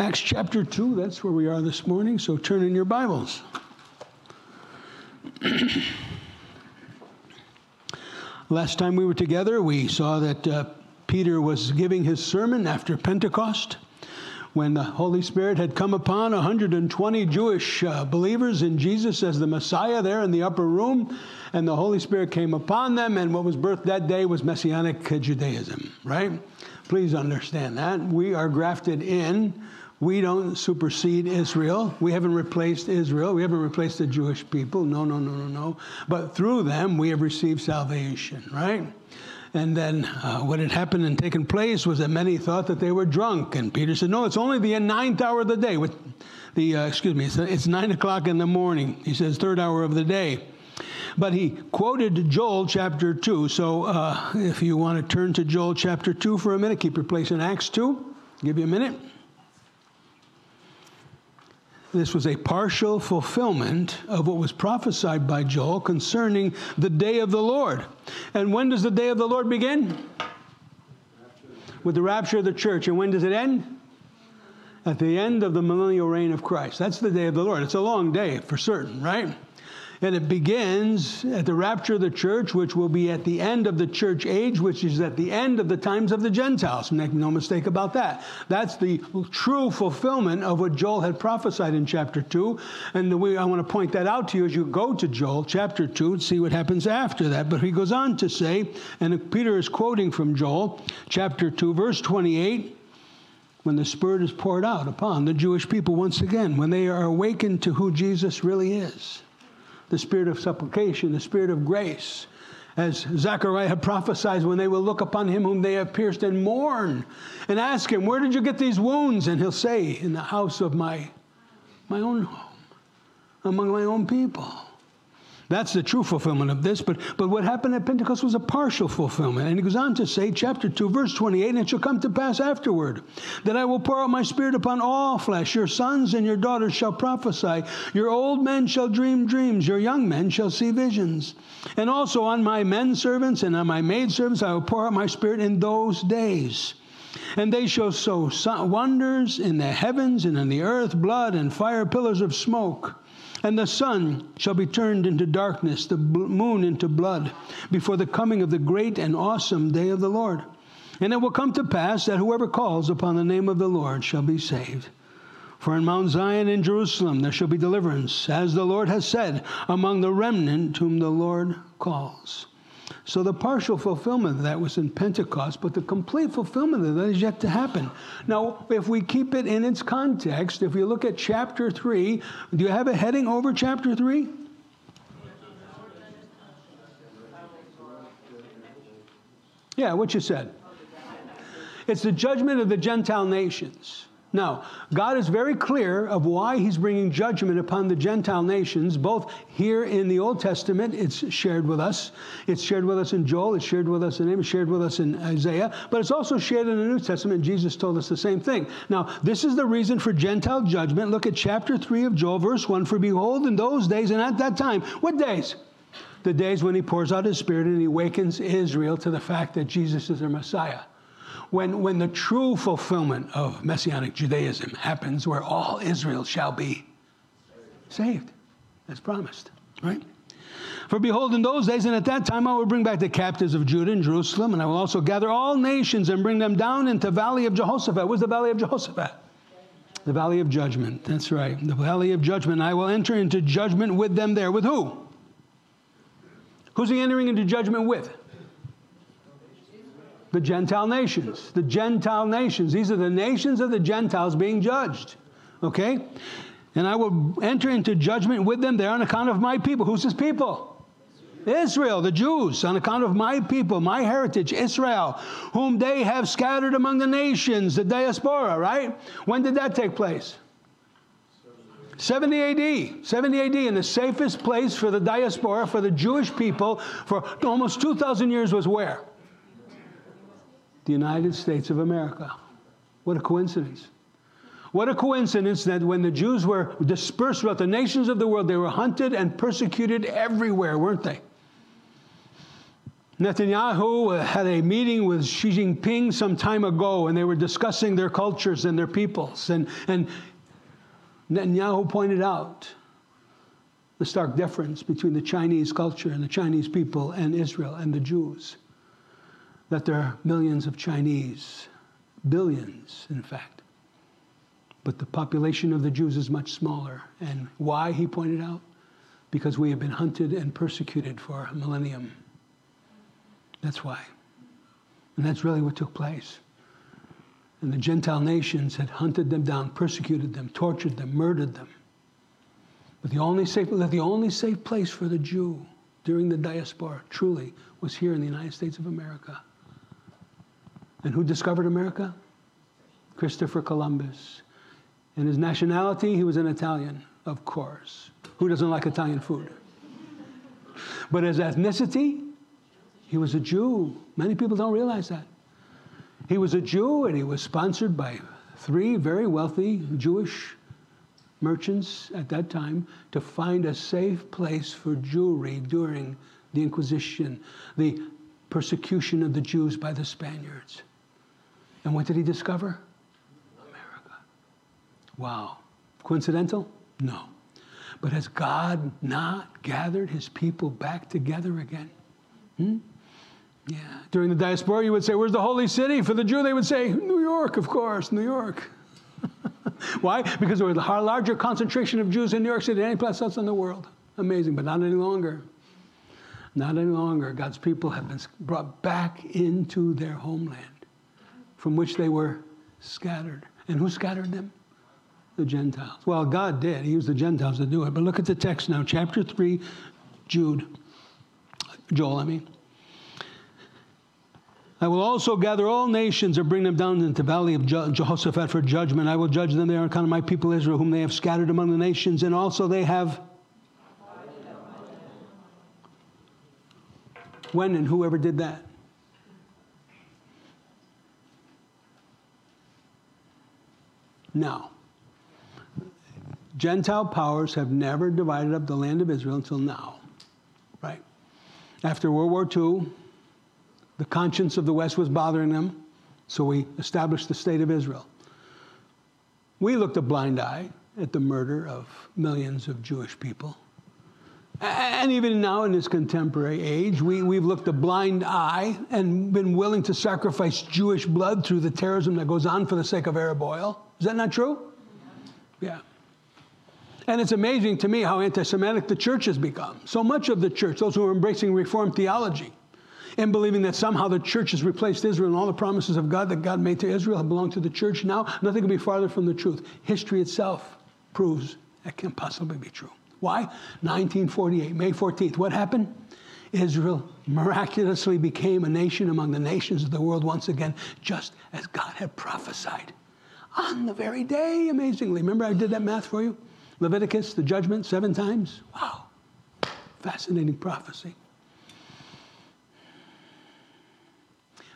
Acts chapter 2, that's where we are this morning, so turn in your Bibles. Last time we were together, we saw that uh, Peter was giving his sermon after Pentecost when the Holy Spirit had come upon 120 Jewish uh, believers in Jesus as the Messiah there in the upper room, and the Holy Spirit came upon them, and what was birthed that day was Messianic Judaism, right? Please understand that. We are grafted in. We don't supersede Israel. We haven't replaced Israel. We haven't replaced the Jewish people. No, no, no, no, no. But through them, we have received salvation, right? And then uh, what had happened and taken place was that many thought that they were drunk. And Peter said, No, it's only the ninth hour of the day. With the, uh, excuse me, it's, it's nine o'clock in the morning. He says, third hour of the day. But he quoted Joel chapter 2. So uh, if you want to turn to Joel chapter 2 for a minute, keep your place in Acts 2. give you a minute. This was a partial fulfillment of what was prophesied by Joel concerning the day of the Lord. And when does the day of the Lord begin? With the rapture of the church. And when does it end? At the end of the millennial reign of Christ. That's the day of the Lord. It's a long day for certain, right? And it begins at the rapture of the church, which will be at the end of the church age, which is at the end of the times of the Gentiles. Make no mistake about that. That's the true fulfillment of what Joel had prophesied in chapter 2. And the way I want to point that out to you as you go to Joel chapter 2 and see what happens after that. But he goes on to say, and Peter is quoting from Joel chapter 2, verse 28 when the Spirit is poured out upon the Jewish people once again, when they are awakened to who Jesus really is the spirit of supplication, the spirit of grace. As Zechariah had prophesied, when they will look upon him whom they have pierced and mourn and ask him, Where did you get these wounds? And he'll say, In the house of my, my own home, among my own people. That's the true fulfillment of this. But, but what happened at Pentecost was a partial fulfillment. And he goes on to say, chapter 2, verse 28, and it shall come to pass afterward that I will pour out my spirit upon all flesh. Your sons and your daughters shall prophesy. Your old men shall dream dreams. Your young men shall see visions. And also on my men servants and on my maid servants I will pour out my spirit in those days. And they shall show wonders in the heavens and in the earth, blood and fire, pillars of smoke. And the sun shall be turned into darkness, the moon into blood, before the coming of the great and awesome day of the Lord. And it will come to pass that whoever calls upon the name of the Lord shall be saved. For in Mount Zion in Jerusalem there shall be deliverance, as the Lord has said, among the remnant whom the Lord calls. So the partial fulfillment of that was in Pentecost, but the complete fulfillment of that is yet to happen. Now, if we keep it in its context, if we look at chapter 3, do you have a heading over chapter 3? Yeah, what you said. It's the judgment of the Gentile nations. Now, God is very clear of why He's bringing judgment upon the Gentile nations, both here in the Old Testament, it's shared with us. It's shared with us in Joel, it's shared with us in Amos, shared with us in Isaiah, but it's also shared in the New Testament. Jesus told us the same thing. Now, this is the reason for Gentile judgment. Look at chapter 3 of Joel, verse 1 For behold, in those days and at that time, what days? The days when He pours out His Spirit and He awakens Israel to the fact that Jesus is their Messiah when, when the true fulfillment of Messianic Judaism happens, where all Israel shall be saved, as promised, right? For behold, in those days and at that time I will bring back the captives of Judah and Jerusalem, and I will also gather all nations and bring them down into valley of Jehoshaphat. Where's the valley of Jehoshaphat? The valley of judgment. That's right. The valley of judgment. I will enter into judgment with them there. With who? Who's he entering into judgment with? The Gentile nations. The Gentile nations. These are the nations of the Gentiles being judged. Okay? And I will enter into judgment with them there on account of my people. Who's his people? Israel, the Jews, on account of my people, my heritage, Israel, whom they have scattered among the nations, the diaspora, right? When did that take place? 70 AD. 70 AD, and the safest place for the diaspora, for the Jewish people, for almost 2,000 years was where? The United States of America. What a coincidence. What a coincidence that when the Jews were dispersed throughout the nations of the world, they were hunted and persecuted everywhere, weren't they? Netanyahu uh, had a meeting with Xi Jinping some time ago, and they were discussing their cultures and their peoples. And, and Netanyahu pointed out the stark difference between the Chinese culture and the Chinese people and Israel and the Jews. That there are millions of Chinese, billions, in fact. But the population of the Jews is much smaller. And why, he pointed out? Because we have been hunted and persecuted for a millennium. That's why. And that's really what took place. And the Gentile nations had hunted them down, persecuted them, tortured them, murdered them. But the only safe, the only safe place for the Jew during the diaspora, truly, was here in the United States of America. And who discovered America? Christopher Columbus. And his nationality, he was an Italian, of course. Who doesn't like Italian food? But his ethnicity, he was a Jew. Many people don't realize that. He was a Jew and he was sponsored by three very wealthy Jewish merchants at that time to find a safe place for Jewry during the Inquisition, the persecution of the Jews by the Spaniards. And what did he discover? America. Wow. Coincidental? No. But has God not gathered his people back together again? Hmm? Yeah. During the diaspora, you would say, Where's the holy city? For the Jew, they would say, New York, of course, New York. Why? Because there was a larger concentration of Jews in New York City than any place else in the world. Amazing, but not any longer. Not any longer. God's people have been brought back into their homeland from which they were scattered. And who scattered them? The Gentiles. Well, God did. He used the Gentiles to do it. But look at the text now, chapter 3, Jude. Joel, I mean. I will also gather all nations and bring them down into the valley of Jehoshaphat for judgment. I will judge them there on account of my people Israel, whom they have scattered among the nations, and also they have. When and whoever did that? Now, Gentile powers have never divided up the land of Israel until now, right? After World War II, the conscience of the West was bothering them, so we established the state of Israel. We looked a blind eye at the murder of millions of Jewish people. And even now, in this contemporary age, we, we've looked a blind eye and been willing to sacrifice Jewish blood through the terrorism that goes on for the sake of Arab oil. Is that not true? Yeah. And it's amazing to me how anti Semitic the church has become. So much of the church, those who are embracing Reformed theology, and believing that somehow the church has replaced Israel and all the promises of God that God made to Israel have belonged to the church. Now, nothing could be farther from the truth. History itself proves that can't possibly be true. Why? 1948, May 14th. What happened? Israel miraculously became a nation among the nations of the world once again, just as God had prophesied. On the very day, amazingly. Remember, I did that math for you? Leviticus, the judgment, seven times? Wow. Fascinating prophecy.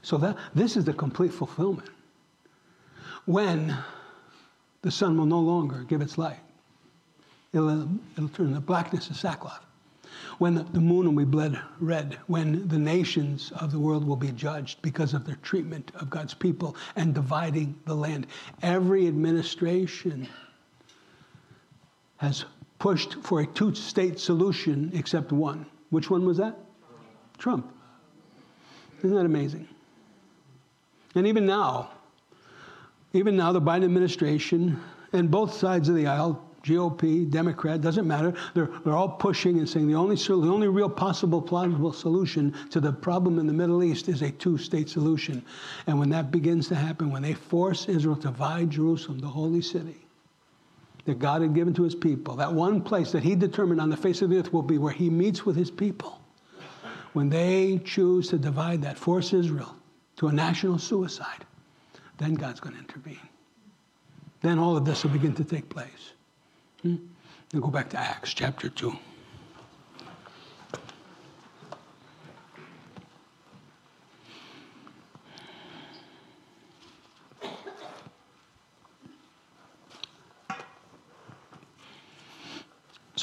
So that this is the complete fulfillment. When the sun will no longer give its light. It'll, it'll turn the blackness to sackcloth. When the, moon will be bled red, when the nations of the world will be judged because of their treatment of God's people and dividing the land. Every administration has pushed for a two state solution except one. Which one was that? Trump. Isn't that amazing? And even now, even now, the Biden administration and both sides of the aisle, GOP, Democrat, doesn't matter, they're, they're all pushing and saying the only, the only real possible plausible solution to the problem in the Middle East is a two state solution. And when that begins to happen, when they force Israel to divide Jerusalem, the holy city, that God had given to his people, that one place that he determined on the face of the earth will be where he meets with his people. When they choose to divide that, force Israel to a national suicide, then God's going to intervene. Then all of this will begin to take place. Hmm? Go back to Acts chapter 2.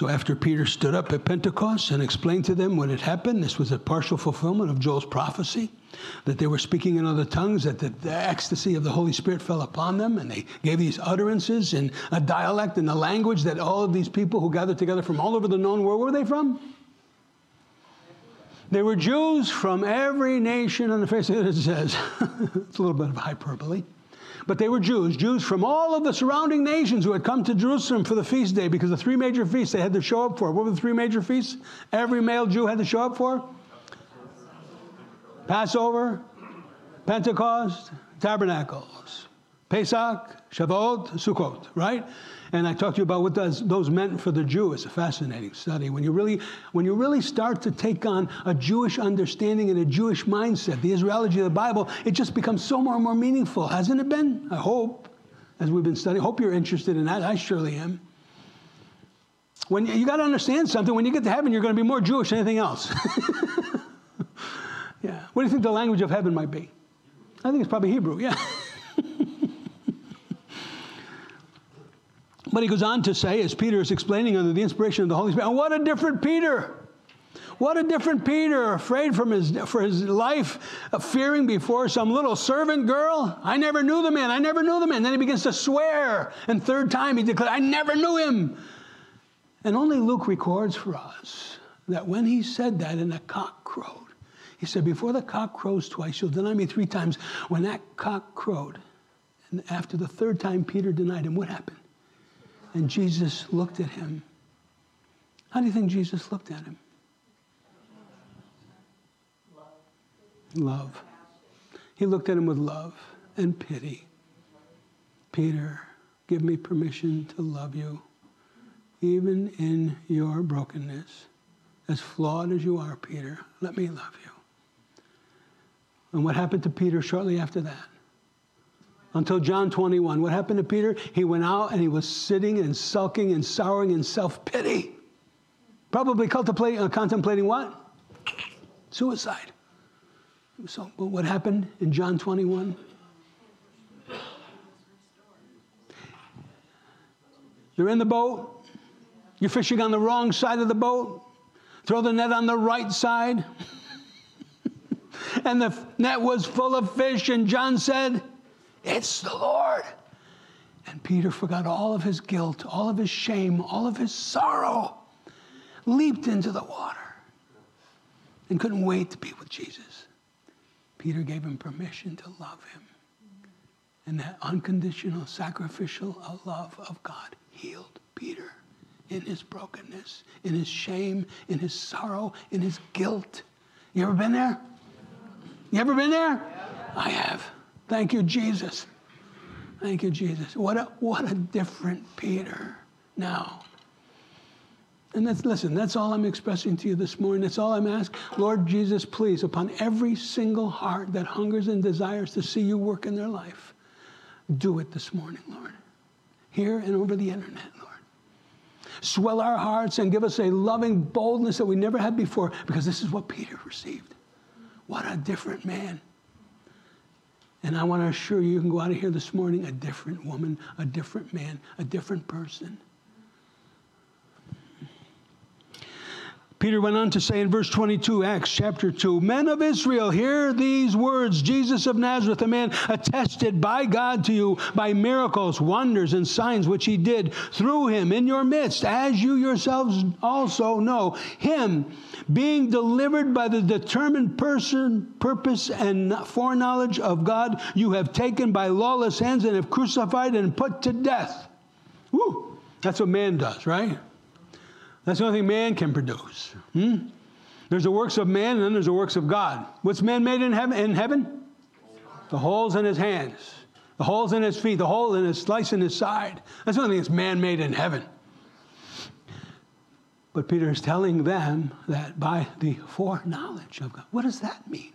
So after Peter stood up at Pentecost and explained to them what had happened, this was a partial fulfillment of Joel's prophecy, that they were speaking in other tongues, that the, the ecstasy of the Holy Spirit fell upon them, and they gave these utterances in a dialect and a language that all of these people who gathered together from all over the known world, where were they from? They were Jews from every nation on the face of it, it says. it's a little bit of hyperbole. But they were Jews, Jews from all of the surrounding nations who had come to Jerusalem for the feast day because the three major feasts they had to show up for. What were the three major feasts every male Jew had to show up for? Passover, Pentecost, Tabernacles, Pesach, Shavuot, Sukkot, right? And I talked to you about what does, those meant for the Jew. It's a fascinating study. When you, really, when you really start to take on a Jewish understanding and a Jewish mindset, the Israelology of the Bible, it just becomes so more and more meaningful, hasn't it been? I hope, as we've been studying. Hope you're interested in that. I surely am. When you, you got to understand something. When you get to heaven, you're going to be more Jewish than anything else. yeah. What do you think the language of heaven might be? I think it's probably Hebrew. Yeah. But he goes on to say, as Peter is explaining under the inspiration of the Holy Spirit, and what a different Peter! What a different Peter, afraid from his, for his life, fearing before some little servant girl. I never knew the man. I never knew the man. Then he begins to swear. And third time he declared, I never knew him. And only Luke records for us that when he said that and the cock crowed, he said, Before the cock crows twice, you'll deny me three times. When that cock crowed, and after the third time Peter denied him, what happened? And Jesus looked at him. How do you think Jesus looked at him? Love. He looked at him with love and pity. Peter, give me permission to love you, even in your brokenness. As flawed as you are, Peter, let me love you. And what happened to Peter shortly after that? Until John 21. What happened to Peter? He went out and he was sitting and sulking and souring in self pity. Probably uh, contemplating what? Suicide. So, but what happened in John 21? You're in the boat. You're fishing on the wrong side of the boat. Throw the net on the right side. and the net was full of fish. And John said, it's the Lord. And Peter forgot all of his guilt, all of his shame, all of his sorrow, leaped into the water and couldn't wait to be with Jesus. Peter gave him permission to love him. And that unconditional, sacrificial love of God healed Peter in his brokenness, in his shame, in his sorrow, in his guilt. You ever been there? You ever been there? I have. Thank you, Jesus. Thank you, Jesus. What a, what a different Peter now. And that's, listen, that's all I'm expressing to you this morning. That's all I'm asking. Lord Jesus, please, upon every single heart that hungers and desires to see you work in their life, do it this morning, Lord. Here and over the internet, Lord. Swell our hearts and give us a loving boldness that we never had before because this is what Peter received. What a different man. And I want to assure you, you can go out of here this morning a different woman, a different man, a different person. Peter went on to say in verse 22, Acts chapter 2, Men of Israel, hear these words Jesus of Nazareth, a man attested by God to you by miracles, wonders, and signs which he did through him in your midst, as you yourselves also know. Him being delivered by the determined person, purpose, and foreknowledge of God, you have taken by lawless hands and have crucified and put to death. Woo! That's what man does, right? That's the only thing man can produce. Hmm? There's the works of man, and then there's the works of God. What's man made in heaven? In heaven? The holes in his hands, the holes in his feet, the hole in his slice in his side. That's the only thing that's man made in heaven. But Peter is telling them that by the foreknowledge of God. What does that mean?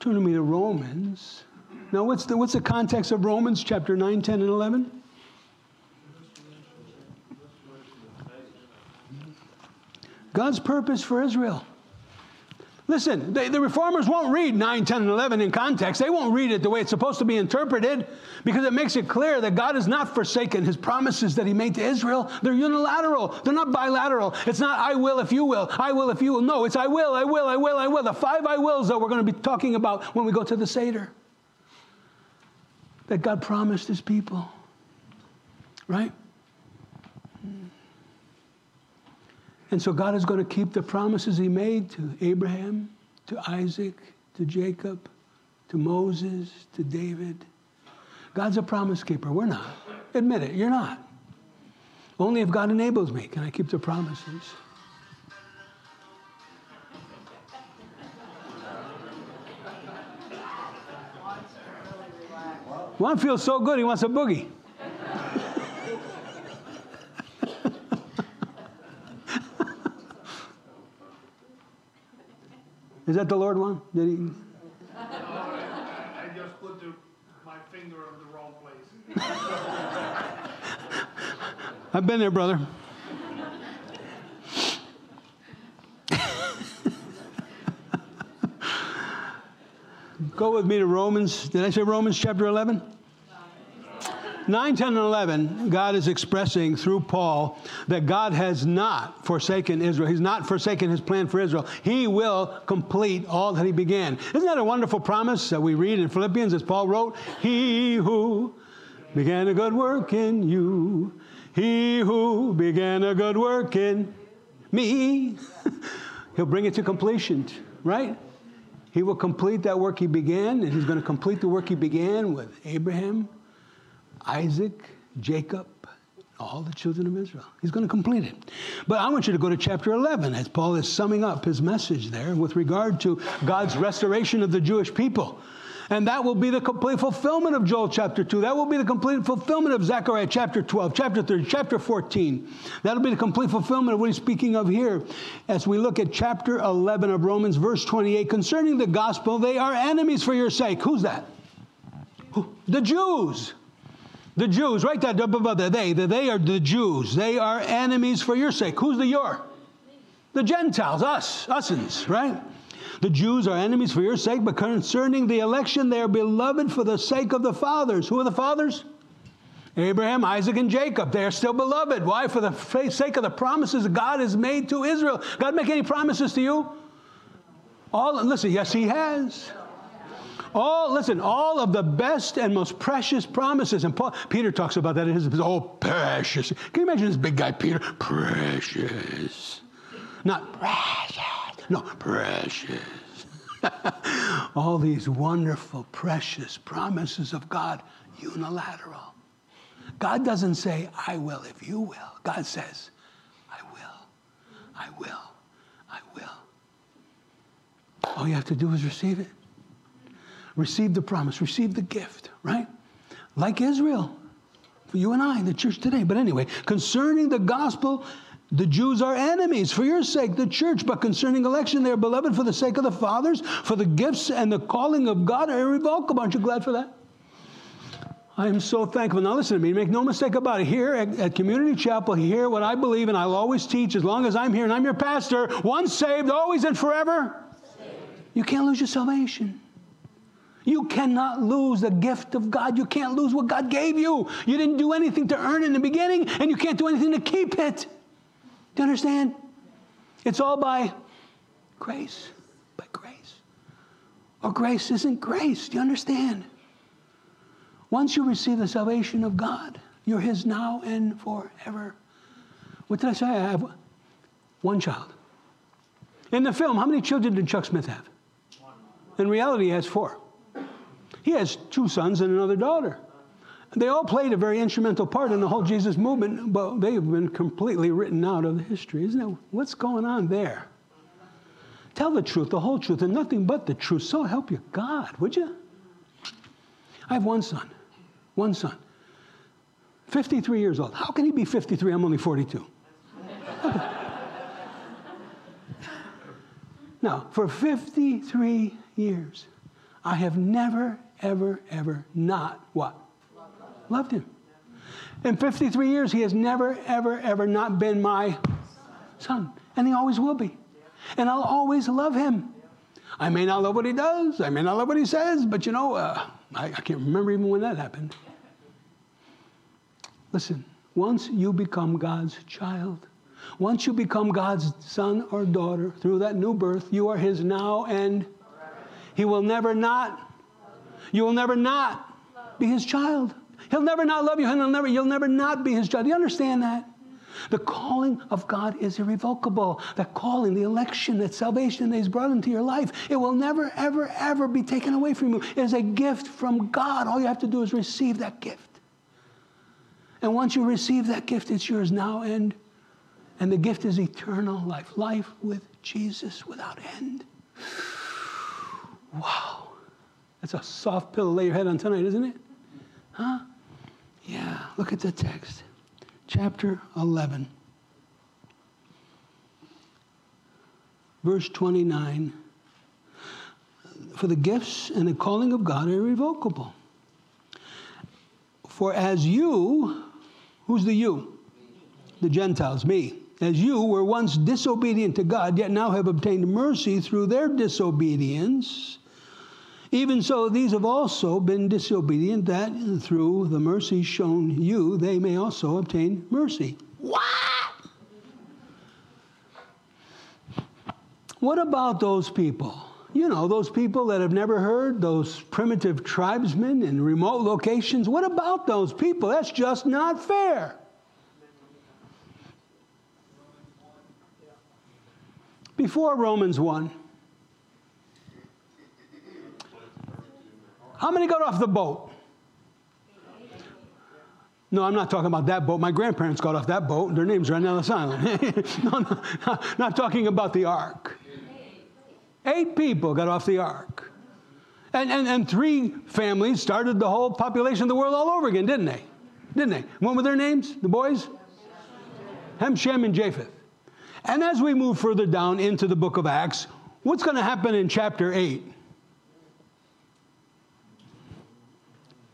Turn to me to Romans. Now, what's the, what's the context of Romans chapter 9, 10, and 11? God's purpose for Israel. Listen, they, the reformers won't read 9, 10, and 11 in context. They won't read it the way it's supposed to be interpreted because it makes it clear that God has not forsaken his promises that he made to Israel. They're unilateral, they're not bilateral. It's not, I will if you will, I will if you will. No, it's I will, I will, I will, I will. The five I wills that we're going to be talking about when we go to the Seder that God promised his people. Right? And so God is going to keep the promises he made to Abraham, to Isaac, to Jacob, to Moses, to David. God's a promise keeper. We're not. Admit it, you're not. Only if God enables me can I keep the promises. One feels so good, he wants a boogie. Is that the Lord one? Did he? No, I, I just put the, my finger on the wrong place. I've been there, brother. Go with me to Romans. Did I say Romans chapter 11? 9, 10, and 11, God is expressing through Paul that God has not forsaken Israel. He's not forsaken his plan for Israel. He will complete all that he began. Isn't that a wonderful promise that we read in Philippians as Paul wrote? He who began a good work in you, he who began a good work in me, he'll bring it to completion, right? He will complete that work he began, and he's going to complete the work he began with Abraham, Isaac, Jacob, all the children of Israel. He's going to complete it. But I want you to go to chapter 11 as Paul is summing up his message there with regard to God's restoration of the Jewish people. And that will be the complete fulfillment of Joel chapter 2. That will be the complete fulfillment of Zechariah chapter 12, chapter 30, chapter 14. That'll be the complete fulfillment of what he's speaking of here as we look at chapter 11 of Romans, verse 28. Concerning the gospel, they are enemies for your sake. Who's that? The Jews. The Jews, right there above there, they, the, they are the Jews. They are enemies for your sake. Who's the your? The Gentiles, us, usins, right? The Jews are enemies for your sake, but concerning the election, they are beloved for the sake of the fathers. Who are the fathers? Abraham, Isaac, and Jacob. They are still beloved. Why? For the sake of the promises God has made to Israel. God make any promises to you? All listen, yes, He has. All, listen, all of the best and most precious promises. And Paul, Peter talks about that in his, oh, precious. Can you imagine this big guy, Peter? Precious. Not precious. No, precious. all these wonderful, precious promises of God, unilateral. God doesn't say, I will if you will. God says, I will, I will, I will. All you have to do is receive it receive the promise, receive the gift, right? Like Israel, for you and I, the church today. But anyway, concerning the gospel, the Jews are enemies for your sake, the church. But concerning election, they are beloved for the sake of the fathers, for the gifts and the calling of God are irrevocable. Aren't you glad for that? I am so thankful. Now, listen to me. Make no mistake about it. Here at, at, Community Chapel, hear what I believe, and I'll always teach as long as I'm here and I'm your pastor. Once saved, always and forever. Saved. You can't lose your salvation. You cannot lose the gift of God. You can't lose what God gave you. You didn't do anything to earn it in the beginning, and you can't do anything to keep it. Do you understand? It's all by grace. By grace. Or grace isn't grace. Do you understand? Once you receive the salvation of God, you're His now and forever. What did I say? I have one child. In the film, how many children did Chuck Smith have? In reality, he has four. He has two sons and another daughter. They all played a very instrumental part in the whole Jesus movement, but they've been completely written out of the history. Isn't it? What's going on there? Tell the truth, the whole truth, and nothing but the truth. So help you God, would you? I have one son. One son. 53 years old. How can he be 53? I'm only 42. now, for 53 years, I have never ever, ever not what? Loved him. In 53 years, he has never, ever, ever not been my son. And he always will be. And I'll always love him. I may not love what he does, I may not love what he says, but you know, uh, I, I can't remember even when that happened. Listen, once you become God's child, once you become God's son or daughter through that new birth, you are his now and he will never not. You will never not be his child. He'll never not love you. He'll never, you'll never not be his child. Do you understand that? The calling of God is irrevocable. That calling, the election, that salvation that He's brought into your life, it will never, ever, ever be taken away from you. It is a gift from God. All you have to do is receive that gift. And once you receive that gift, it's yours now and and the gift is eternal life, life with Jesus without end. Wow. That's a soft pillow to lay your head on tonight, isn't it? Huh? Yeah, look at the text chapter 11, verse 29. For the gifts and the calling of God are irrevocable. For as you, who's the you? The Gentiles, me. As you were once disobedient to God, yet now have obtained mercy through their disobedience even so, these have also been disobedient, that through the mercy shown you, they may also obtain mercy. What? What about those people? You know, those people that have never heard, those primitive tribesmen in remote locations. What about those people? That's just not fair. Before Romans 1, How many got off the boat? No, I'm not talking about that boat. My grandparents got off that boat. And their names are on Ellis Island. no, no, not talking about the ark. Eight people got off the ark. And, and, and three families started the whole population of the world all over again, didn't they? Didn't they? What were their names, the boys? Ham, Shem, and Japheth. And as we move further down into the book of Acts, what's going to happen in chapter 8?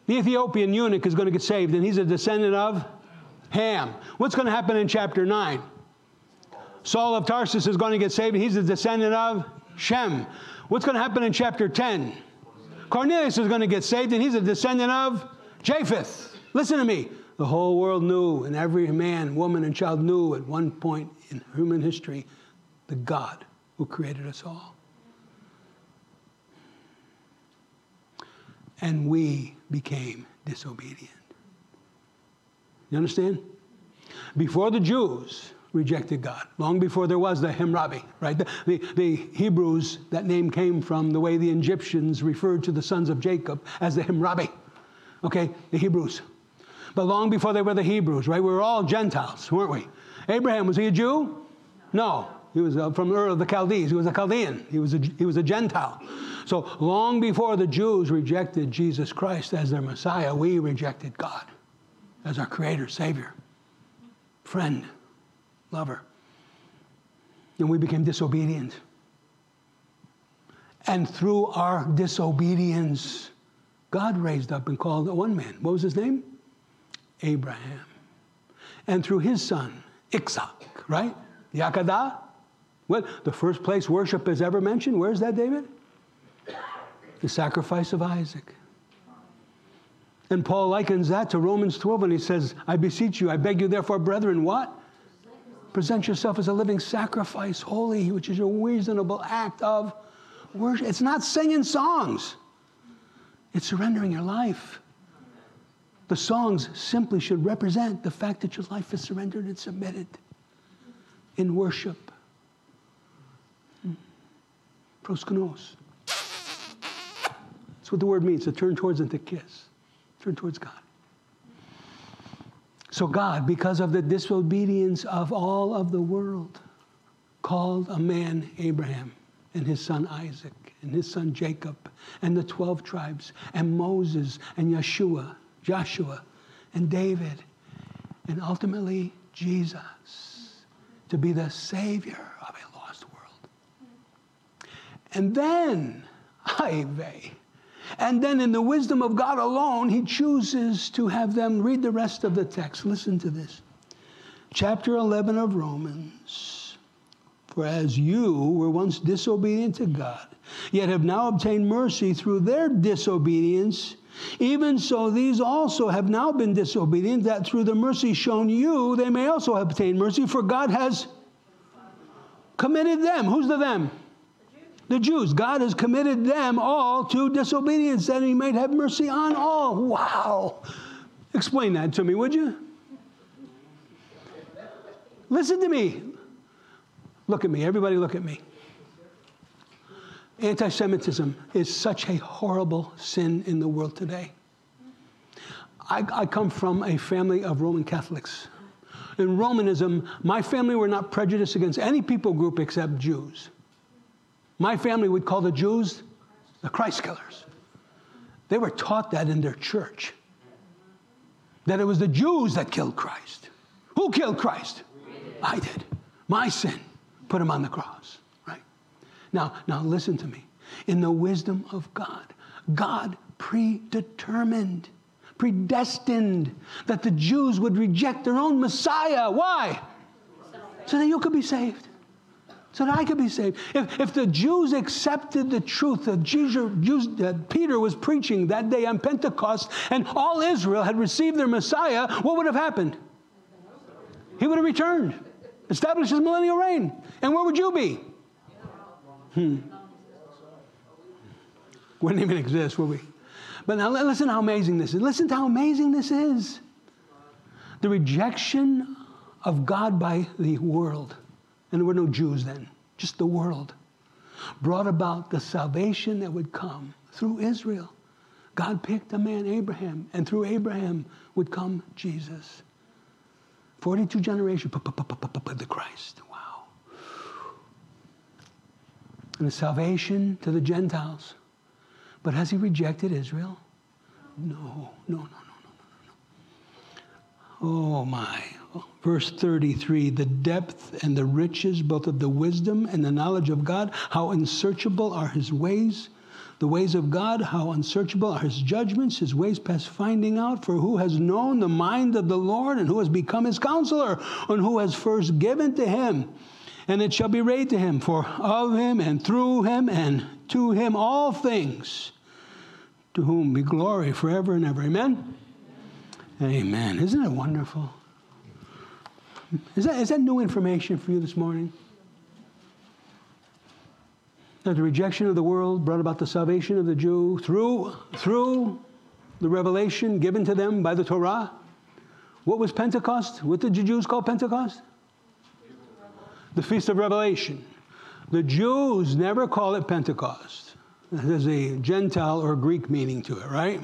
The Ethiopian eunuch is going to get saved, and he's a descendant of Ham. What's going to happen in chapter 9? Saul of Tarsus is going to get saved, and he's a descendant of Shem. What's going to happen in chapter 10? Cornelius is going to get saved, and he's a descendant of Japheth. Listen to me. The whole world knew, and every man, woman, and child knew at one point in human history the God who created us all. And we became disobedient. You understand? Before the Jews rejected God, long before there was the Hammurabi, right? The, the, the, Hebrews, that name came from the way the Egyptians referred to the sons of Jacob as the Hammurabi, okay? The Hebrews. But long before they were the Hebrews, right? We were all Gentiles, weren't we? Abraham, was he a Jew? No. He was uh, from Ur of the Chaldees. He was a Chaldean. He was a, he was a Gentile. So long before the Jews rejected Jesus Christ as their Messiah, we rejected God as our Creator, Savior, friend, lover. And we became disobedient. And through our disobedience, God raised up and called one man. What was his name? Abraham. And through his son, Isaac, right? Akedah. Well, The first place worship is ever mentioned. Where's that, David? The sacrifice of Isaac. And Paul likens that to Romans 12 and he says, I beseech you, I beg you, therefore, brethren, what? Present yourself as a living sacrifice, holy, which is a reasonable act of worship. It's not singing songs, it's surrendering your life. The songs simply should represent the fact that your life is surrendered and submitted in worship. Hmm. That's what the word means to turn towards and to kiss. Turn towards God. So, God, because of the disobedience of all of the world, called a man, Abraham, and his son Isaac, and his son Jacob, and the 12 tribes, and Moses, and Yeshua, Joshua, and David, and ultimately Jesus to be the Savior of a lost world. And then, Ivey, and then, in the wisdom of God alone, he chooses to have them read the rest of the text. Listen to this. Chapter 11 of Romans. For as you were once disobedient to God, yet have now obtained mercy through their disobedience, even so these also have now been disobedient, that through the mercy shown you, they may also obtain mercy, for God has committed them. Who's the them? The Jews. God has committed them all to disobedience that he might have mercy on all. Wow. Explain that to me, would you? Listen to me. Look at me. Everybody, look at me. Anti Semitism is such a horrible sin in the world today. I, I, come from a family of Roman Catholics. In Romanism, my family were not prejudiced against any people group except Jews. My family would call the Jews the Christ killers. They were taught that in their church. That it was the Jews that killed Christ. Who killed Christ? I did. My sin put him on the cross, right? Now, now listen to me. In the wisdom of God, God predetermined, predestined that the Jews would reject their own Messiah. Why? So that you could be saved. So that I could be saved. If, if the Jews accepted the truth that, Jesus, that Peter was preaching that day on Pentecost and all Israel had received their Messiah, what would have happened? He would have returned established his millennial reign. And where would you be? Hmm. Wouldn't even exist, would we? But now listen how amazing this is. Listen to how amazing this is. The rejection of God by the world, and there were no Jews then, just the world, brought about the salvation that would come through Israel. God picked a man, Abraham, and through Abraham would come Jesus. 42 generations, the Christ. Wow. And the salvation to the Gentiles. But has he rejected Israel? No, no, no. Oh my. Verse 33 the depth and the riches, both of the wisdom and the knowledge of God, how unsearchable are his ways the ways of God, how unsearchable are his judgments, his ways past finding out. For who has known the mind of the Lord, and who has become his counselor, and who has first given to him? And it shall be raised to him, for of him and through him and to him all things, to whom be glory forever and ever. Amen? Amen. Isn't it wonderful? Is that, is that new information for you this morning? that the rejection of the world brought about the salvation of the Jew through, through the revelation given to them by the Torah. What was Pentecost? What did the Jews call Pentecost? The Feast of Revelation. The Jews never call it Pentecost. There's a Gentile or Greek meaning to it, right?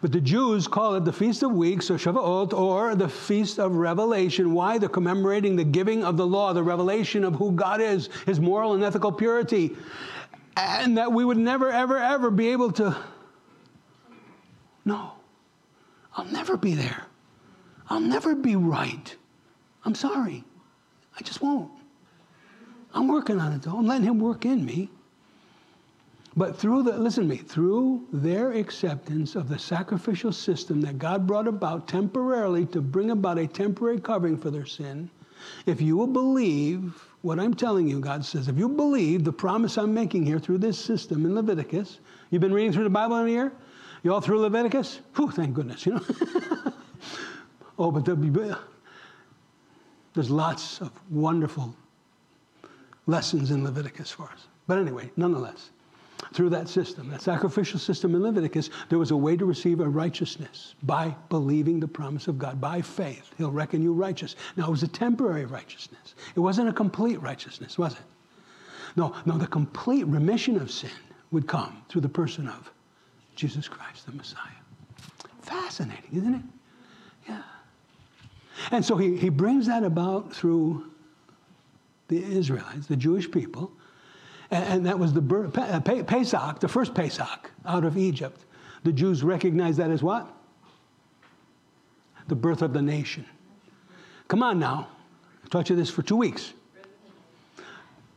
But the Jews call it the Feast of Weeks, or Shavuot, or the Feast of Revelation. Why? They're commemorating the giving of the law, the revelation of who God is, his moral and ethical purity. And that we would never, ever, ever be able to. No, I'll never be there. I'll never be right. I'm sorry. I just won't. I'm working on it though. I'm letting him work in me. But through the, listen to me, through their acceptance of the sacrificial system that God brought about temporarily to bring about a temporary covering for their sin, if you will believe what I'm telling you, God says, if you believe the promise I'm making here through this system in Leviticus, you've been reading through the Bible in a year? You all through Leviticus? Whew, thank goodness, you know. oh, but there'll be, there's lots of wonderful lessons in Leviticus for us. But anyway, nonetheless through that system, that sacrificial system in Leviticus, there was a way to receive a righteousness by believing the promise of God. By faith, He'll reckon you righteous. Now, it was a temporary righteousness. It wasn't a complete righteousness, was it? No, no, the complete remission of sin would come through the person of Jesus Christ, the Messiah. Fascinating, isn't it? Yeah. And so he, he brings that about through the Israelites, the Jewish people, and, that was the birth, uh, Pesach, the first Pesach out of Egypt. The Jews recognized that as what? The birth of the nation. Come on now. I taught you this for two weeks.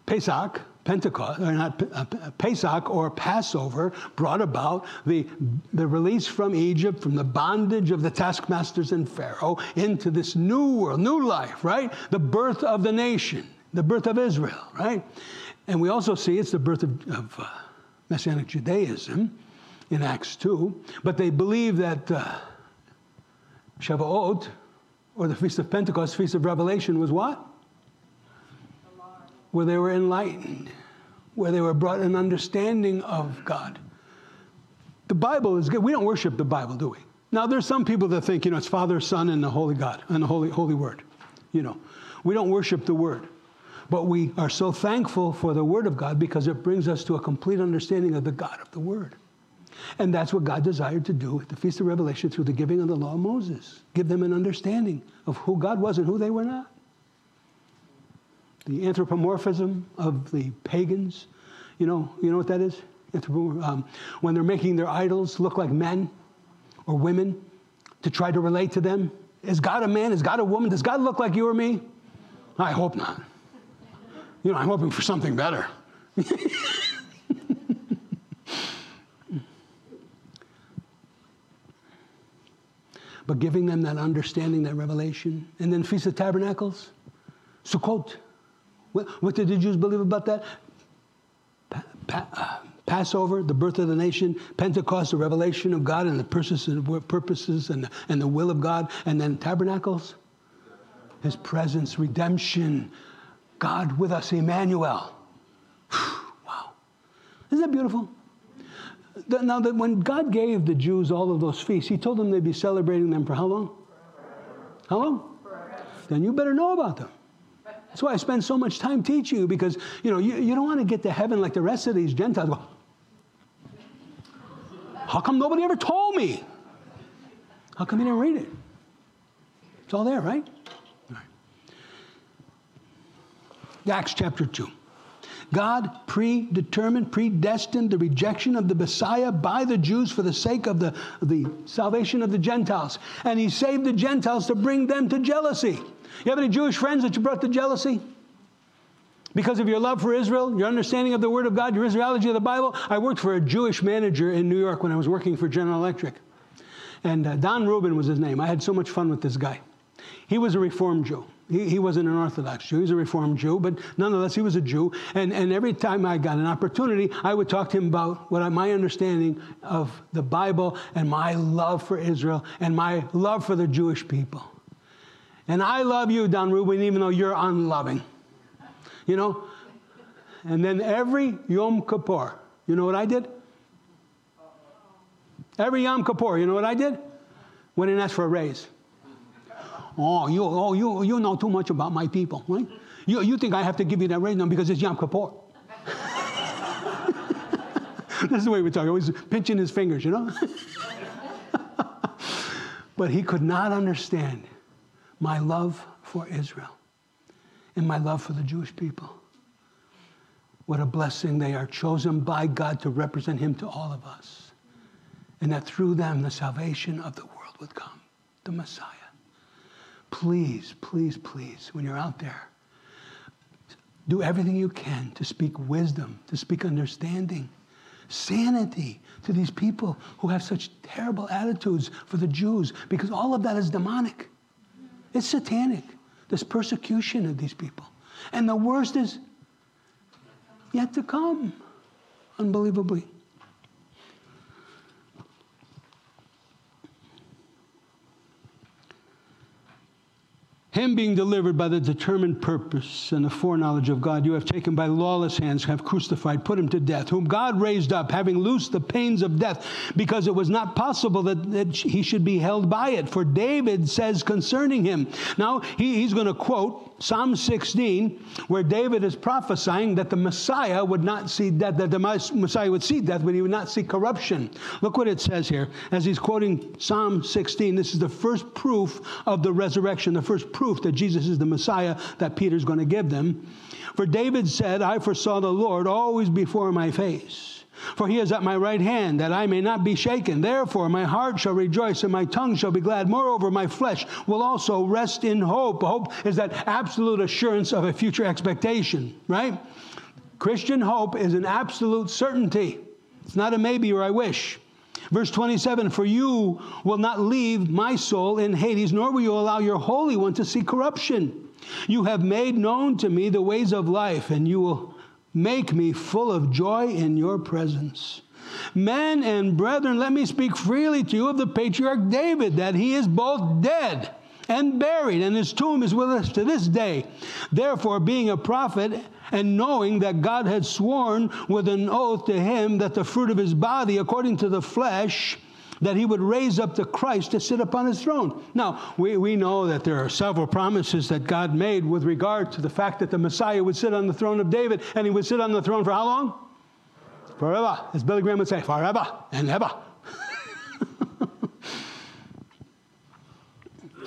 Pesach, Pentecost, or not uh, Pesach or Passover, brought about the, the release from Egypt, from the bondage of the taskmasters and Pharaoh, into this new world, new life, right? The birth of the nation. the birth of Israel, right? And we also see it's the birth of, of uh, Messianic Judaism in Acts 2. But they believe that uh, Shavuot, or the Feast of Pentecost, Feast of Revelation, was what? Where they were enlightened, where they were brought an understanding of God. The Bible is good. We don't worship the Bible, do we? Now, there's some people that think, you know, it's Father, Son, and the Holy God, and the Holy, Holy Word. You know, we don't worship the Word. But we are so thankful for the Word of God because it brings us to a complete understanding of the God of the Word. And that's what God desired to do at the Feast of Revelation through the giving of the law of Moses. Give them an understanding of who God was and who they were not. The anthropomorphism of the pagans, you know, you know what that is? Um, when they're making their idols look like men or women to try to relate to them. Is God a man? Is God a woman? Does God look like you or me? I hope not. You know, I'm hoping for something better. but giving them that understanding, that revelation. And then Feast of Tabernacles, Sukkot. What, what did the Jews believe about that? Pa, pa, uh, Passover, the birth of the nation, Pentecost, the revelation of God and the purposes and the, and the will of God, and then Tabernacles, His presence, redemption, God with us, Emmanuel. wow. Isn't that beautiful? Now, that when God gave the Jews all of those feasts, He told them they'd be celebrating them for how long? How long? Then you better know about them. That's why I spend so much time teaching you because you know you, you don't want to get to heaven like the rest of these Gentiles. Go, How come nobody ever told me? How come you didn't read it? It's all there, right? All right. Acts chapter 2. God predetermined, predestined the rejection of the Messiah by the Jews for the sake of the, the salvation of the Gentiles. And He saved the Gentiles to bring them to jealousy. You have any Jewish friends that you brought to jealousy? Because of your love for Israel, your understanding of the Word of God, your Israelology of the Bible. I worked for a Jewish manager in New York when I was working for General Electric. And uh, Don Rubin was his name. I had so much fun with this guy. He was a Reformed Jew. He, he wasn't an Orthodox Jew. He was a Reformed Jew, but nonetheless, he was a Jew. And, and every time I got an opportunity, I would talk to him about what I, my understanding of the Bible and my love for Israel and my love for the Jewish people. And I love you, Don Rubin, even though you're unloving. You know? And then every Yom Kippur, you know what I did? Every Yom Kippur, you know what I did? Went and asked for a raise. Oh, you, oh, you, you know too much about my people, right? You, you think I have to give you that now because it's Yom Kippur. this is the way we talk. Always pinching his fingers, you know? but he could not understand my love for Israel and my love for the Jewish people. What a blessing they are chosen by God to represent Him to all of us. And that through them the salvation of the world would come, the Messiah. Please, please, please, when you're out there, do everything you can to speak wisdom, to speak understanding, sanity to these people who have such terrible attitudes for the Jews, because all of that is demonic. It's satanic, this persecution of these people. And the worst is yet to come, unbelievably. Him being delivered by the determined purpose and the foreknowledge of God, you have taken by lawless hands, have crucified, put him to death, whom God raised up, having loosed the pains of death, because it was not possible that, that he should be held by it. For David says concerning him. Now, he, he's going to quote Psalm 16, where David is prophesying that the Messiah would not see death, that the Messiah would see death, but he would not see corruption. Look what it says here as he's quoting Psalm 16. This is the first proof of the resurrection, the first proof that Jesus is the Messiah that Peter's going to give them. For David said, I foresaw the Lord always before my face. For he is at my right hand, that I may not be shaken. Therefore, my heart shall rejoice and my tongue shall be glad. Moreover, my flesh will also rest in hope. Hope is that absolute assurance of a future expectation, right? Christian hope is an absolute certainty. It's not a maybe or I wish. Verse 27 For you will not leave my soul in Hades, nor will you allow your Holy One to see corruption. You have made known to me the ways of life, and you will make me full of joy in your presence. Men and brethren, let me speak freely to you of the patriarch David, that he is both dead and buried, and his tomb is with us to this day. Therefore, being a prophet, and knowing that God had sworn with an oath to him that the fruit of his body, according to the flesh, that he would raise up the Christ to sit upon his throne. Now, we, we know that there are several promises that God made with regard to the fact that the Messiah would sit on the throne of David, and he would sit on the throne for how long? Forever. As Billy Graham would say, forever and ever.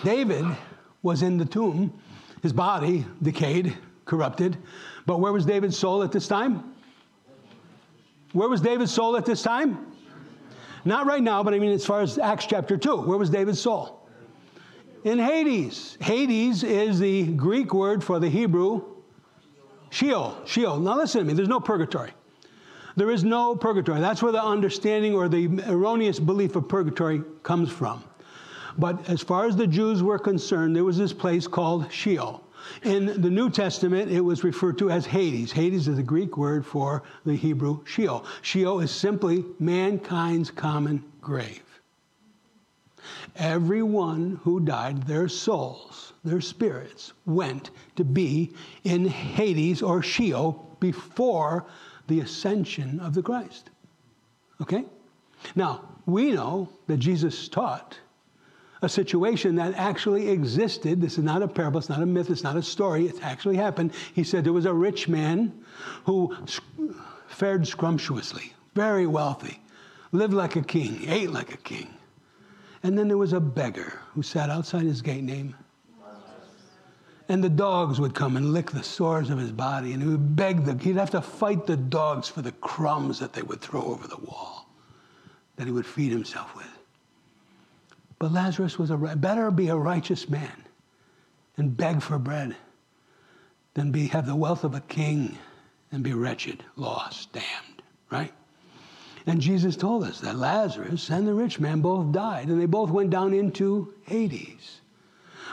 David was in the tomb, his body decayed, corrupted. But where was David's soul at this time? Where was David's soul at this time? Not right now, but I mean as far as Acts chapter 2. Where was David's soul? In Hades. Hades is the Greek word for the Hebrew Sheol. Sheol. Now listen to me, there's no purgatory. There is no purgatory. That's where the understanding or the erroneous belief of purgatory comes from. But as far as the Jews were concerned, there was this place called Sheol. In the New Testament, it was referred to as Hades. Hades is the Greek word for the Hebrew Sheol. Sheol is simply mankind's common grave. Everyone who died, their souls, their spirits, went to be in Hades or Sheol before the ascension of the Christ. Okay? Now, we know that Jesus taught a situation that actually existed. This is not a parable, it's not a myth, it's not a story, it actually happened. He said there was a rich man who fared scrumptiously, very wealthy, lived like a king, ate like a king. And then there was a beggar who sat outside his gate named and the dogs would come and lick the sores of his body, and he would beg them. He'd have to fight the dogs for the crumbs that they would throw over the wall that he would feed himself with. But Lazarus was a better be a righteous man and beg for bread than be have the wealth of a king and be wretched, lost, damned, right? And Jesus told us that Lazarus and the rich man both died, and they both went down into Hades.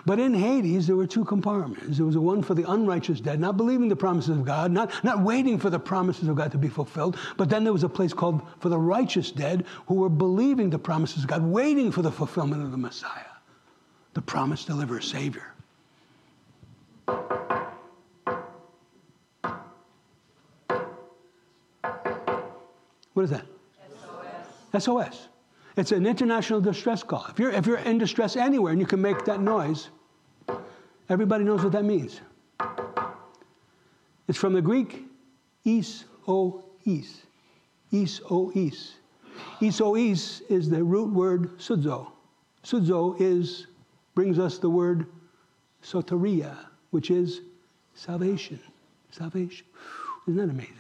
But in Hades, there were two compartments. There was one for the unrighteous dead, not believing the promises of God, not, not waiting for the promises of God to be fulfilled. But then there was a place called for the righteous dead who were believing the promises of God, waiting for the fulfillment of the Messiah, the promised deliverer, Savior. What is that? SOS. SOS. It's an international distress call. If you're, if you're in distress anywhere and you can make that noise, everybody knows what that means. It's from the Greek, is o is. Is o is. Is o is is the root word sozo. Sozo is, brings us the word soteria, which is salvation. Salvation. Isn't that amazing?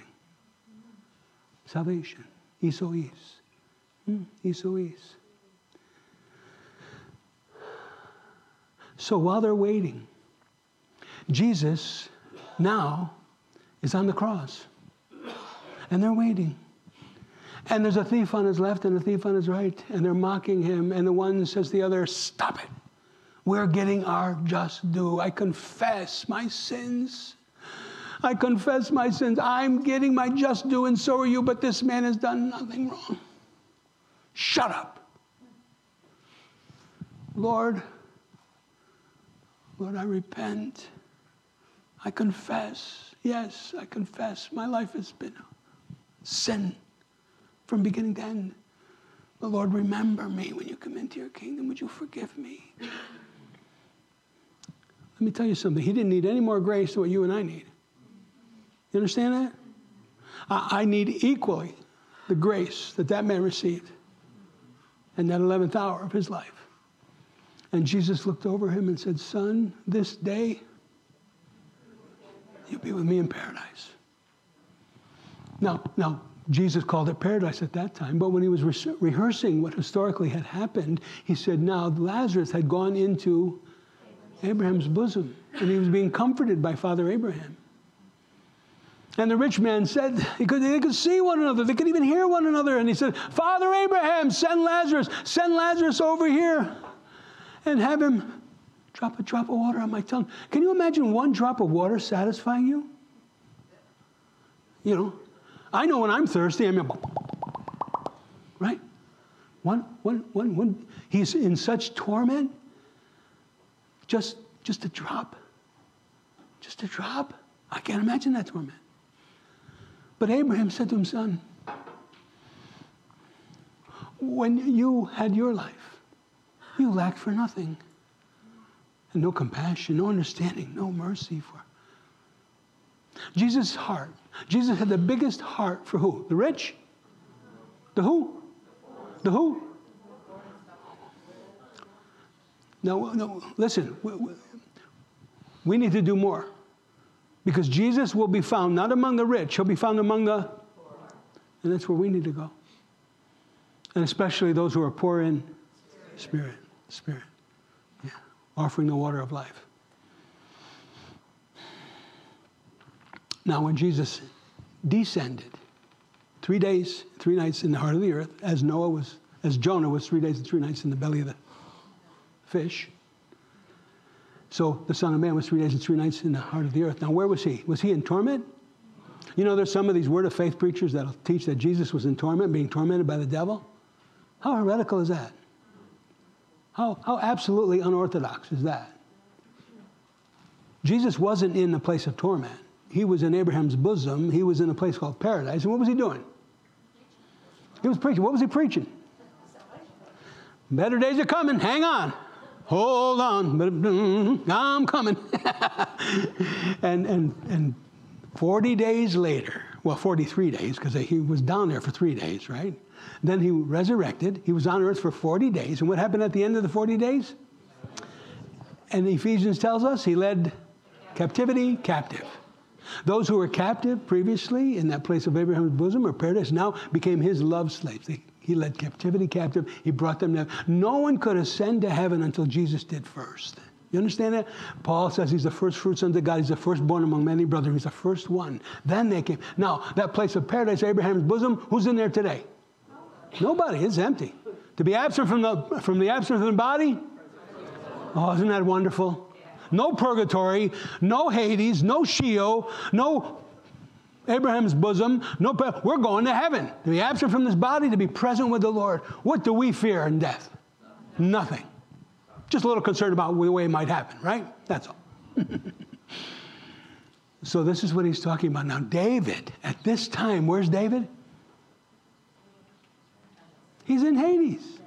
Salvation. Is o is. Mm, eso is. So while they're waiting, Jesus now is on the cross. And they're waiting. And there's a thief on his left and a thief on his right, and they're mocking him. And the one says to the other, Stop it. We're getting our just due. I confess my sins. I confess my sins. I'm getting my just due, and so are you, but this man has done nothing wrong. Shut up. Lord, Lord, I repent. I confess. Yes, I confess. My life has been sin from beginning to end. But Lord, remember me when you come into your kingdom. Would you forgive me? Let me tell you something. He didn't need any more grace than what you and I need. You understand that? I, I need equally the grace that that man received in that 11th hour of his life. And Jesus looked over him and said, Son, this day you'll be with me in paradise. Now, now, Jesus called it paradise at that time, but when he was re- rehearsing what historically had happened, he said, Now Lazarus had gone into Abraham's bosom, and he was being comforted by Father Abraham. And the rich man said, he could, they could see one another, they could even hear one another. And he said, Father Abraham, send Lazarus, send Lazarus over here and have him Drop a drop of water on my tongue. Can you imagine one drop of water satisfying you? You know, I know when I'm thirsty, I'm right? One, one, one, one. He's in such torment. Just, just a drop. Just a drop. I can't imagine that torment. But Abraham said to him, son, when you had your life, you lacked for nothing. And no compassion, no understanding, no mercy for. Jesus' heart. Jesus had the biggest heart for who? The rich? The who? The who? No, no, listen. We, we, we need to do more. Because Jesus will be found not among the rich, he'll be found among the poor. and that's where we need to go. And especially those who are poor in spirit. Spirit. Yeah. Offering the water of life. Now, when Jesus descended, three days, three nights in the heart of the earth, as Noah was, as Jonah was three days and three nights in the belly of the fish. So the Son of Man was three days and three nights in the heart of the earth. Now, where was he? Was he in torment? You know, there's some of these word of faith preachers that'll teach that Jesus was in torment, being tormented by the devil. How heretical is that? How, how absolutely unorthodox is that? Jesus wasn't in a place of torment. He was in Abraham's bosom. He was in a place called paradise. And what was he doing? He was preaching. What was he preaching? Better days are coming. Hang on. Hold on. I'm coming. and, and, and 40 days later, well, 43 days, because he was down there for three days, right? Then he resurrected. He was on earth for 40 days. And what happened at the end of the 40 days? And Ephesians tells us he led captivity captive. Those who were captive previously in that place of Abraham's bosom or paradise now became his love slaves. They, he led captivity captive. He brought them down. No one could ascend to heaven until Jesus did first. You understand that? Paul says he's the first fruits unto God. He's the firstborn among many brothers. He's the first one. Then they came. Now, that place of paradise, Abraham's bosom, who's in there today? Nobody. It's empty. To be absent from the, from the absence of the body? Oh, isn't that wonderful? No purgatory, no Hades, no Sheol, no Abraham's bosom. No, we're going to heaven. To be absent from this body, to be present with the Lord. What do we fear in death? Nothing. Just a little concerned about the way it might happen, right? That's all. so this is what he's talking about. Now, David, at this time, where's David? He's in Hades.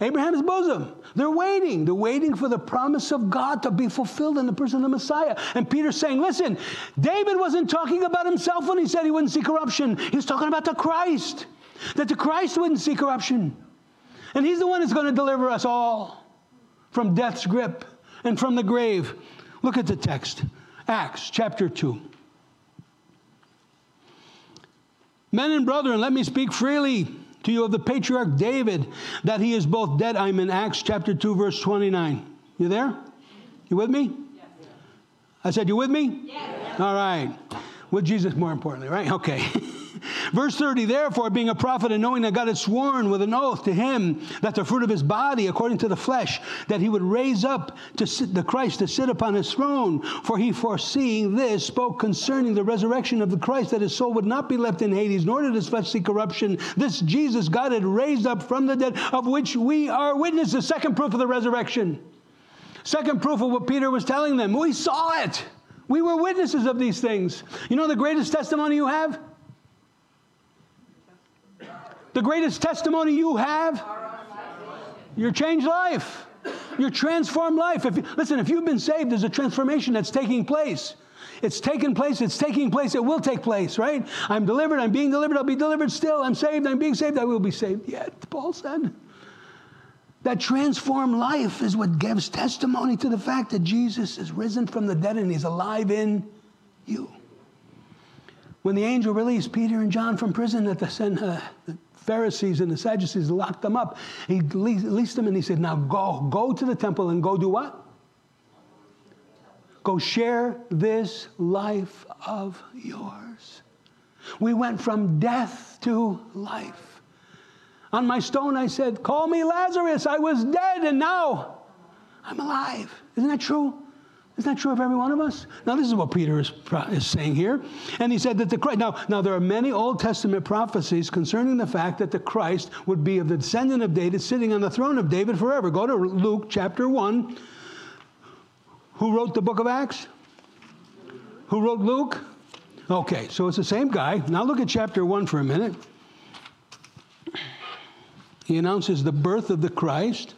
Abraham's bosom. They're waiting. They're waiting for the promise of God to be fulfilled in the person of the Messiah. And Peter's saying, listen, David wasn't talking about himself when he said he wouldn't see corruption. He was talking about the Christ, that the Christ wouldn't see corruption. And he's the one that's going to deliver us all from death's grip and from the grave. Look at the text Acts chapter 2. Men and brethren, let me speak freely to you of the patriarch David, that he is both dead. I'm in Acts chapter 2, verse 29. You there? You with me? Yes. I said, You with me? Yes. All right. With Jesus, more importantly, right? Okay. Verse 30, therefore, being a prophet and knowing that God had sworn with an oath to him that the fruit of his body, according to the flesh, that he would raise up to sit, the Christ to sit upon his throne, for he foreseeing this spoke concerning the resurrection of the Christ, that his soul would not be left in Hades, nor did his flesh see corruption. This Jesus God had raised up from the dead, of which we are witnesses. Second proof of the resurrection. Second proof of what Peter was telling them. We saw it. We were witnesses of these things. You know the greatest testimony you have? The greatest testimony you have? Your changed life. Your transformed life. If you, listen, if you've been saved, there's a transformation that's taking place. It's taken place, it's taking place, it will take place, right? I'm delivered, I'm being delivered, I'll be delivered still. I'm saved, I'm being saved, I will be saved yet, Paul said. That transformed life is what gives testimony to the fact that Jesus is risen from the dead and he's alive in you. When the angel released Peter and John from prison at the, uh, the Pharisees and the Sadducees locked them up. He released them and he said, Now go, go to the temple and go do what? Go share this life of yours. We went from death to life. On my stone, I said, Call me Lazarus. I was dead and now I'm alive. Isn't that true? Isn't that true of every one of us? Now, this is what Peter is, is saying here. And he said that the Christ, now, now, there are many Old Testament prophecies concerning the fact that the Christ would be of the descendant of David, sitting on the throne of David forever. Go to Luke chapter 1. Who wrote the book of Acts? Who wrote Luke? Okay, so it's the same guy. Now look at chapter 1 for a minute. He announces the birth of the Christ.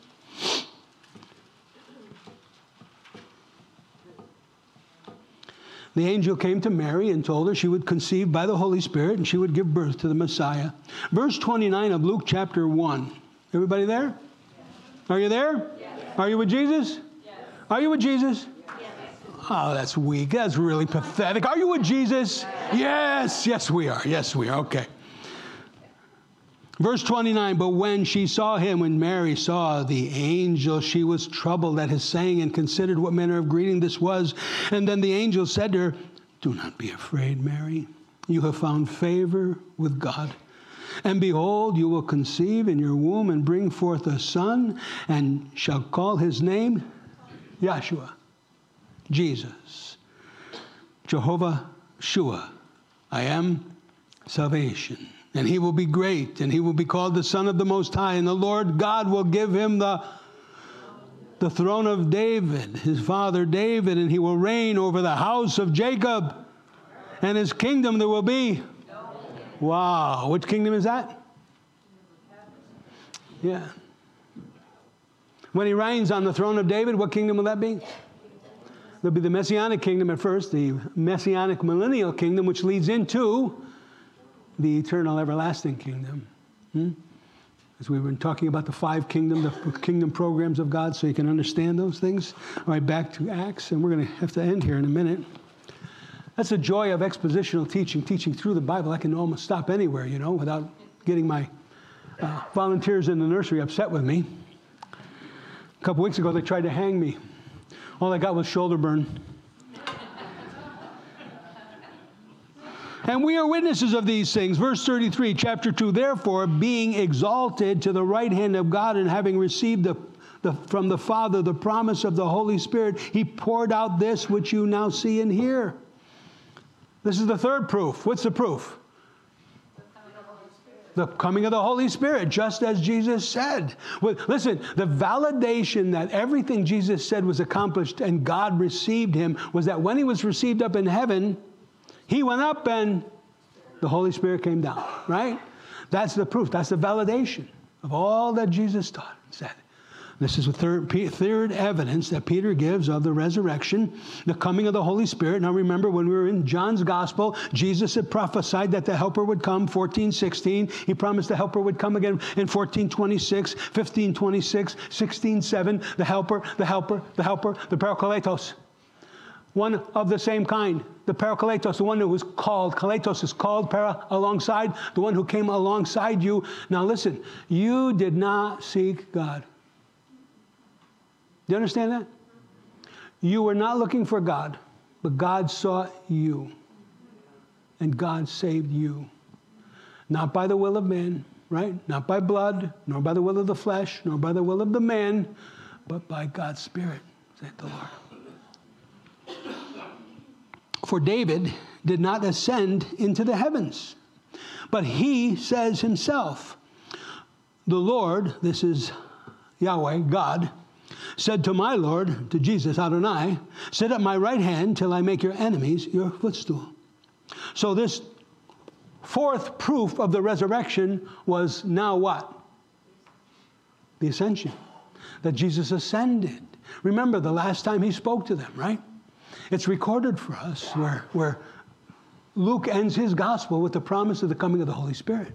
The angel came to Mary and told her she would conceive by the Holy Spirit and she would give birth to the Messiah. Verse 29 of Luke chapter 1. Everybody there? Yes. Are you there? Yes. Are you with Jesus? Yes. Are you with Jesus? Oh, that's weak. That's really pathetic. Are you with Jesus? Yes. Yes, we are. Yes, we are. Okay. Verse 29 But when she saw him, when Mary saw the angel, she was troubled at his saying and considered what manner of greeting this was. And then the angel said to her, Do not be afraid, Mary. You have found favor with God. And behold, you will conceive in your womb and bring forth a son, and shall call his name Yeshua, Jesus, Jehovah Shua. I am salvation and he will be great, and he will be called the Son of the Most High, and the Lord God will give him the, the throne of David, his father David, and he will reign over the house of Jacob, and his kingdom there will be. Wow, which kingdom is that? Yeah. When he reigns on the throne of David, what kingdom will that be? There'll be the Messianic kingdom at first, the Messianic millennial kingdom, which leads into the eternal everlasting kingdom. Hmm? As we've been talking about the five kingdom, the kingdom programs of God, so you can understand those things. All right, back to Acts, and we're going to have to end here in a minute. That's the joy of expositional teaching, teaching through the Bible. I can almost stop anywhere, you know, without getting my uh, volunteers in the nursery upset with me. A couple weeks ago, they tried to hang me. All I got was shoulder burn. And we are witnesses of these things. Verse 33, chapter 2 Therefore, being exalted to the right hand of God and having received the, the, from the Father the promise of the Holy Spirit, he poured out this which you now see and hear. This is the third proof. What's the proof? The coming of the Holy Spirit, just as Jesus said. Well, listen, the validation that everything Jesus said was accomplished and God received him was that when he was received up in heaven, he went up and the Holy Spirit came down, right? That's the proof. That's the validation of all that Jesus taught and said. This is the third, third evidence that Peter gives of the resurrection, the coming of the Holy Spirit. Now remember, when we were in John's Gospel, Jesus had prophesied that the Helper would come, 1416. He promised the Helper would come again in 1426, 1526, 16:7. The Helper, the Helper, the Helper, the Parakletos one of the same kind. The parakletos, the one who was called, kaletos is called para alongside, the one who came alongside you. Now listen, you did not seek God. Do you understand that? You were not looking for God, but God sought you. And God saved you. Not by the will of man, right? Not by blood, nor by the will of the flesh, nor by the will of the man, but by God's Spirit, said the Lord. For David did not ascend into the heavens, but he says himself, The Lord, this is Yahweh, God, said to my Lord, to Jesus, Adonai, Sit at my right hand till I make your enemies your footstool. So, this fourth proof of the resurrection was now what? The ascension. That Jesus ascended. Remember the last time he spoke to them, right? It's recorded for us where, where Luke ends his gospel with the promise of the coming of the Holy Spirit.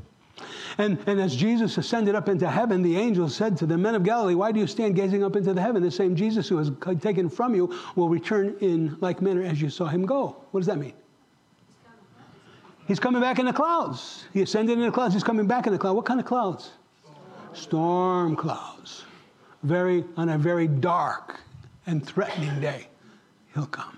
And, and as Jesus ascended up into heaven, the angel said to the men of Galilee, Why do you stand gazing up into the heaven? The same Jesus who was taken from you will return in like manner as you saw him go. What does that mean? He's coming back in the clouds. He ascended in the clouds. He's coming back in the clouds. What kind of clouds? Storm clouds. Very on a very dark and threatening day, he'll come.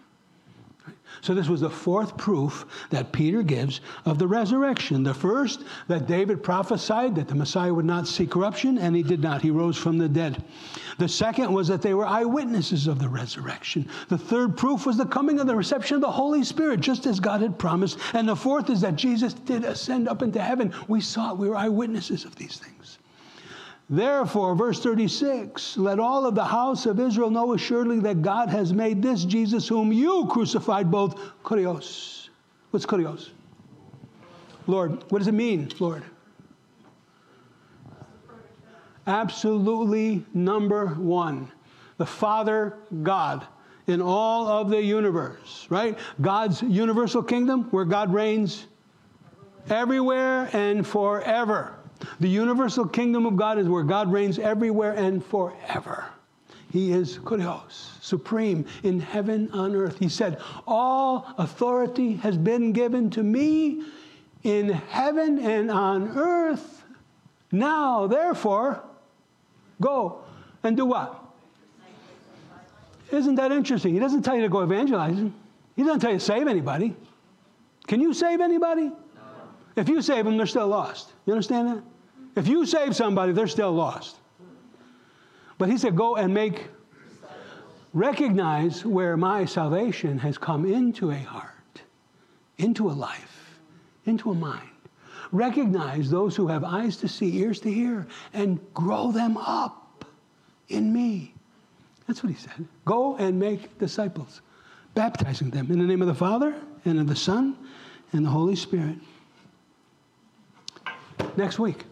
So, this was the fourth proof that Peter gives of the resurrection. The first, that David prophesied that the Messiah would not see corruption, and he did not. He rose from the dead. The second was that they were eyewitnesses of the resurrection. The third proof was the coming of the reception of the Holy Spirit, just as God had promised. And the fourth is that Jesus did ascend up into heaven. We saw it, we were eyewitnesses of these things. Therefore, verse 36 let all of the house of Israel know assuredly that God has made this Jesus, whom you crucified, both kurios. What's kurios? Lord. What does it mean, Lord? Absolutely number one. The Father God in all of the universe, right? God's universal kingdom where God reigns everywhere and forever. The universal kingdom of God is where God reigns everywhere and forever. He is kurios, supreme in heaven on earth. He said, All authority has been given to me in heaven and on earth. Now, therefore, go and do what? Isn't that interesting? He doesn't tell you to go evangelizing. He doesn't tell you to save anybody. Can you save anybody? If you save them, they're still lost. You understand that? If you save somebody, they're still lost. But he said, Go and make, recognize where my salvation has come into a heart, into a life, into a mind. Recognize those who have eyes to see, ears to hear, and grow them up in me. That's what he said. Go and make disciples, baptizing them in the name of the Father, and of the Son, and the Holy Spirit next week.